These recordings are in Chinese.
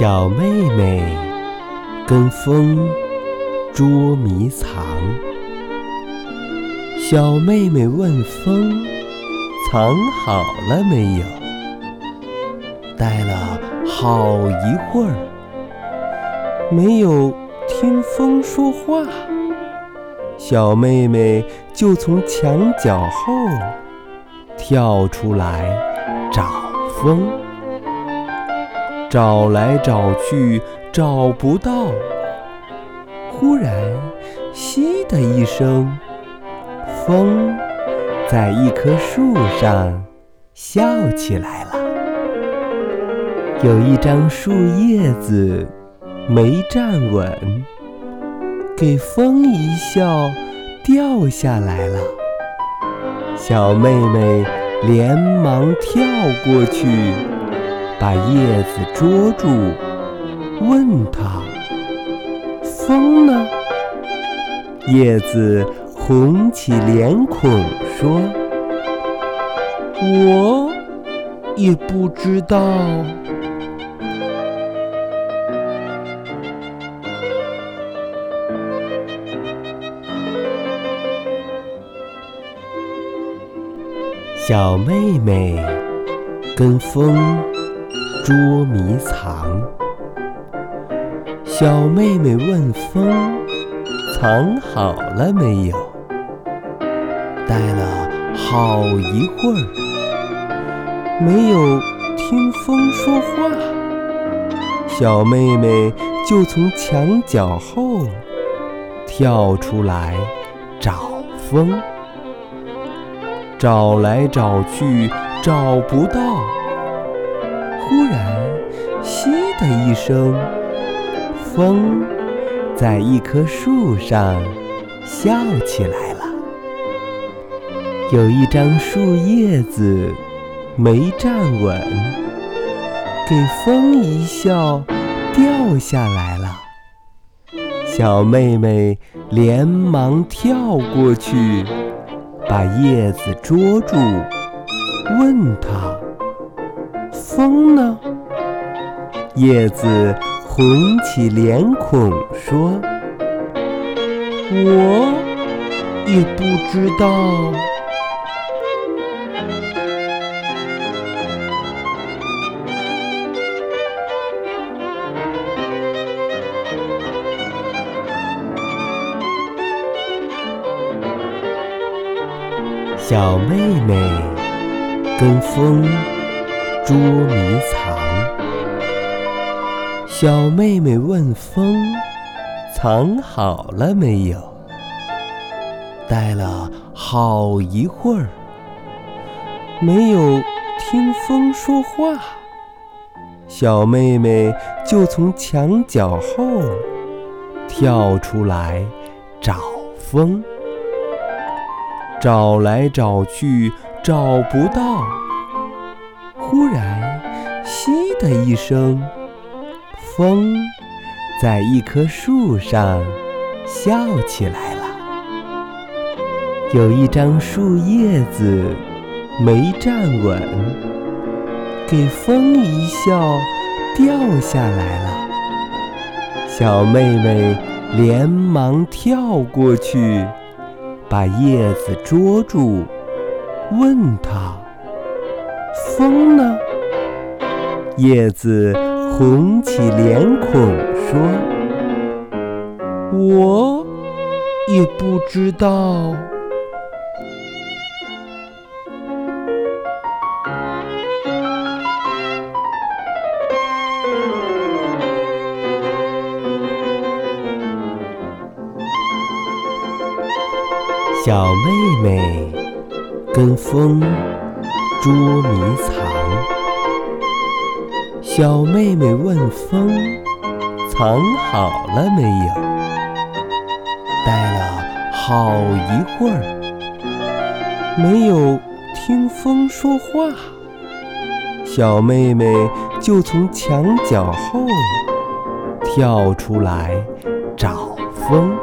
小妹妹跟风捉迷藏。小妹妹问风：“藏好了没有？”待了好一会儿，没有听风说话。小妹妹就从墙角后跳出来找风，找来找去找不到。忽然，嘻的一声，风在一棵树上笑起来了。有一张树叶子没站稳。给风一笑，掉下来了。小妹妹连忙跳过去，把叶子捉住，问他：“风呢？”叶子红起脸孔说：“我也不知道。”小妹妹跟风捉迷藏。小妹妹问风：“藏好了没有？”待了好一会儿，没有听风说话。小妹妹就从墙角后跳出来找风。找来找去找不到，忽然“嘻”的一声，风在一棵树上笑起来了。有一张树叶子没站稳，给风一笑，掉下来了。小妹妹连忙跳过去。把叶子捉住，问他：“风呢？”叶子红起脸孔说：“我也不知道。”小妹妹跟风捉迷藏。小妹妹问风：“藏好了没有？”待了好一会儿，没有听风说话。小妹妹就从墙角后跳出来找风。找来找去找不到，忽然“嘻”的一声，风在一棵树上笑起来了。有一张树叶子没站稳，给风一笑，掉下来了。小妹妹连忙跳过去。把叶子捉住，问他：“风呢？”叶子红起脸孔说：“我也不知道。”小妹妹跟风捉迷藏。小妹妹问风：“藏好了没有？”待了好一会儿，没有听风说话。小妹妹就从墙角后跳出来找风。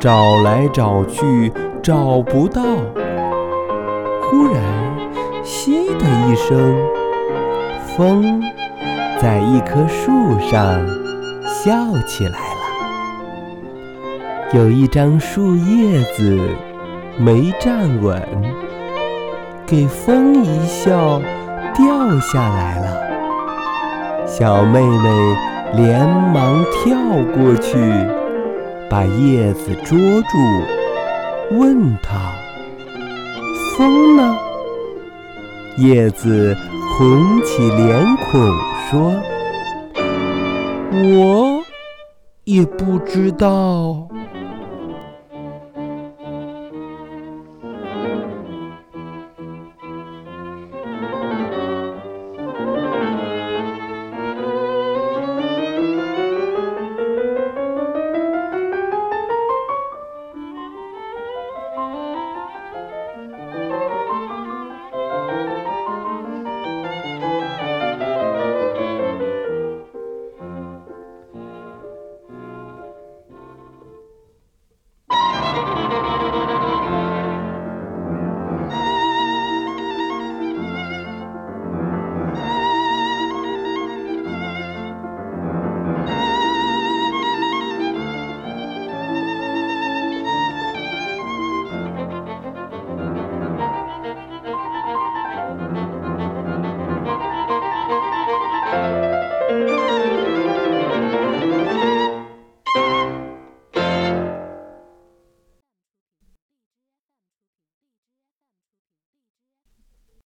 找来找去找不到，忽然“嘻”的一声，风在一棵树上笑起来了。有一张树叶子没站稳，给风一笑掉下来了。小妹妹连忙跳过去，把叶子捉住，问他：“风呢？”叶子红起脸孔说：“我也不知道。”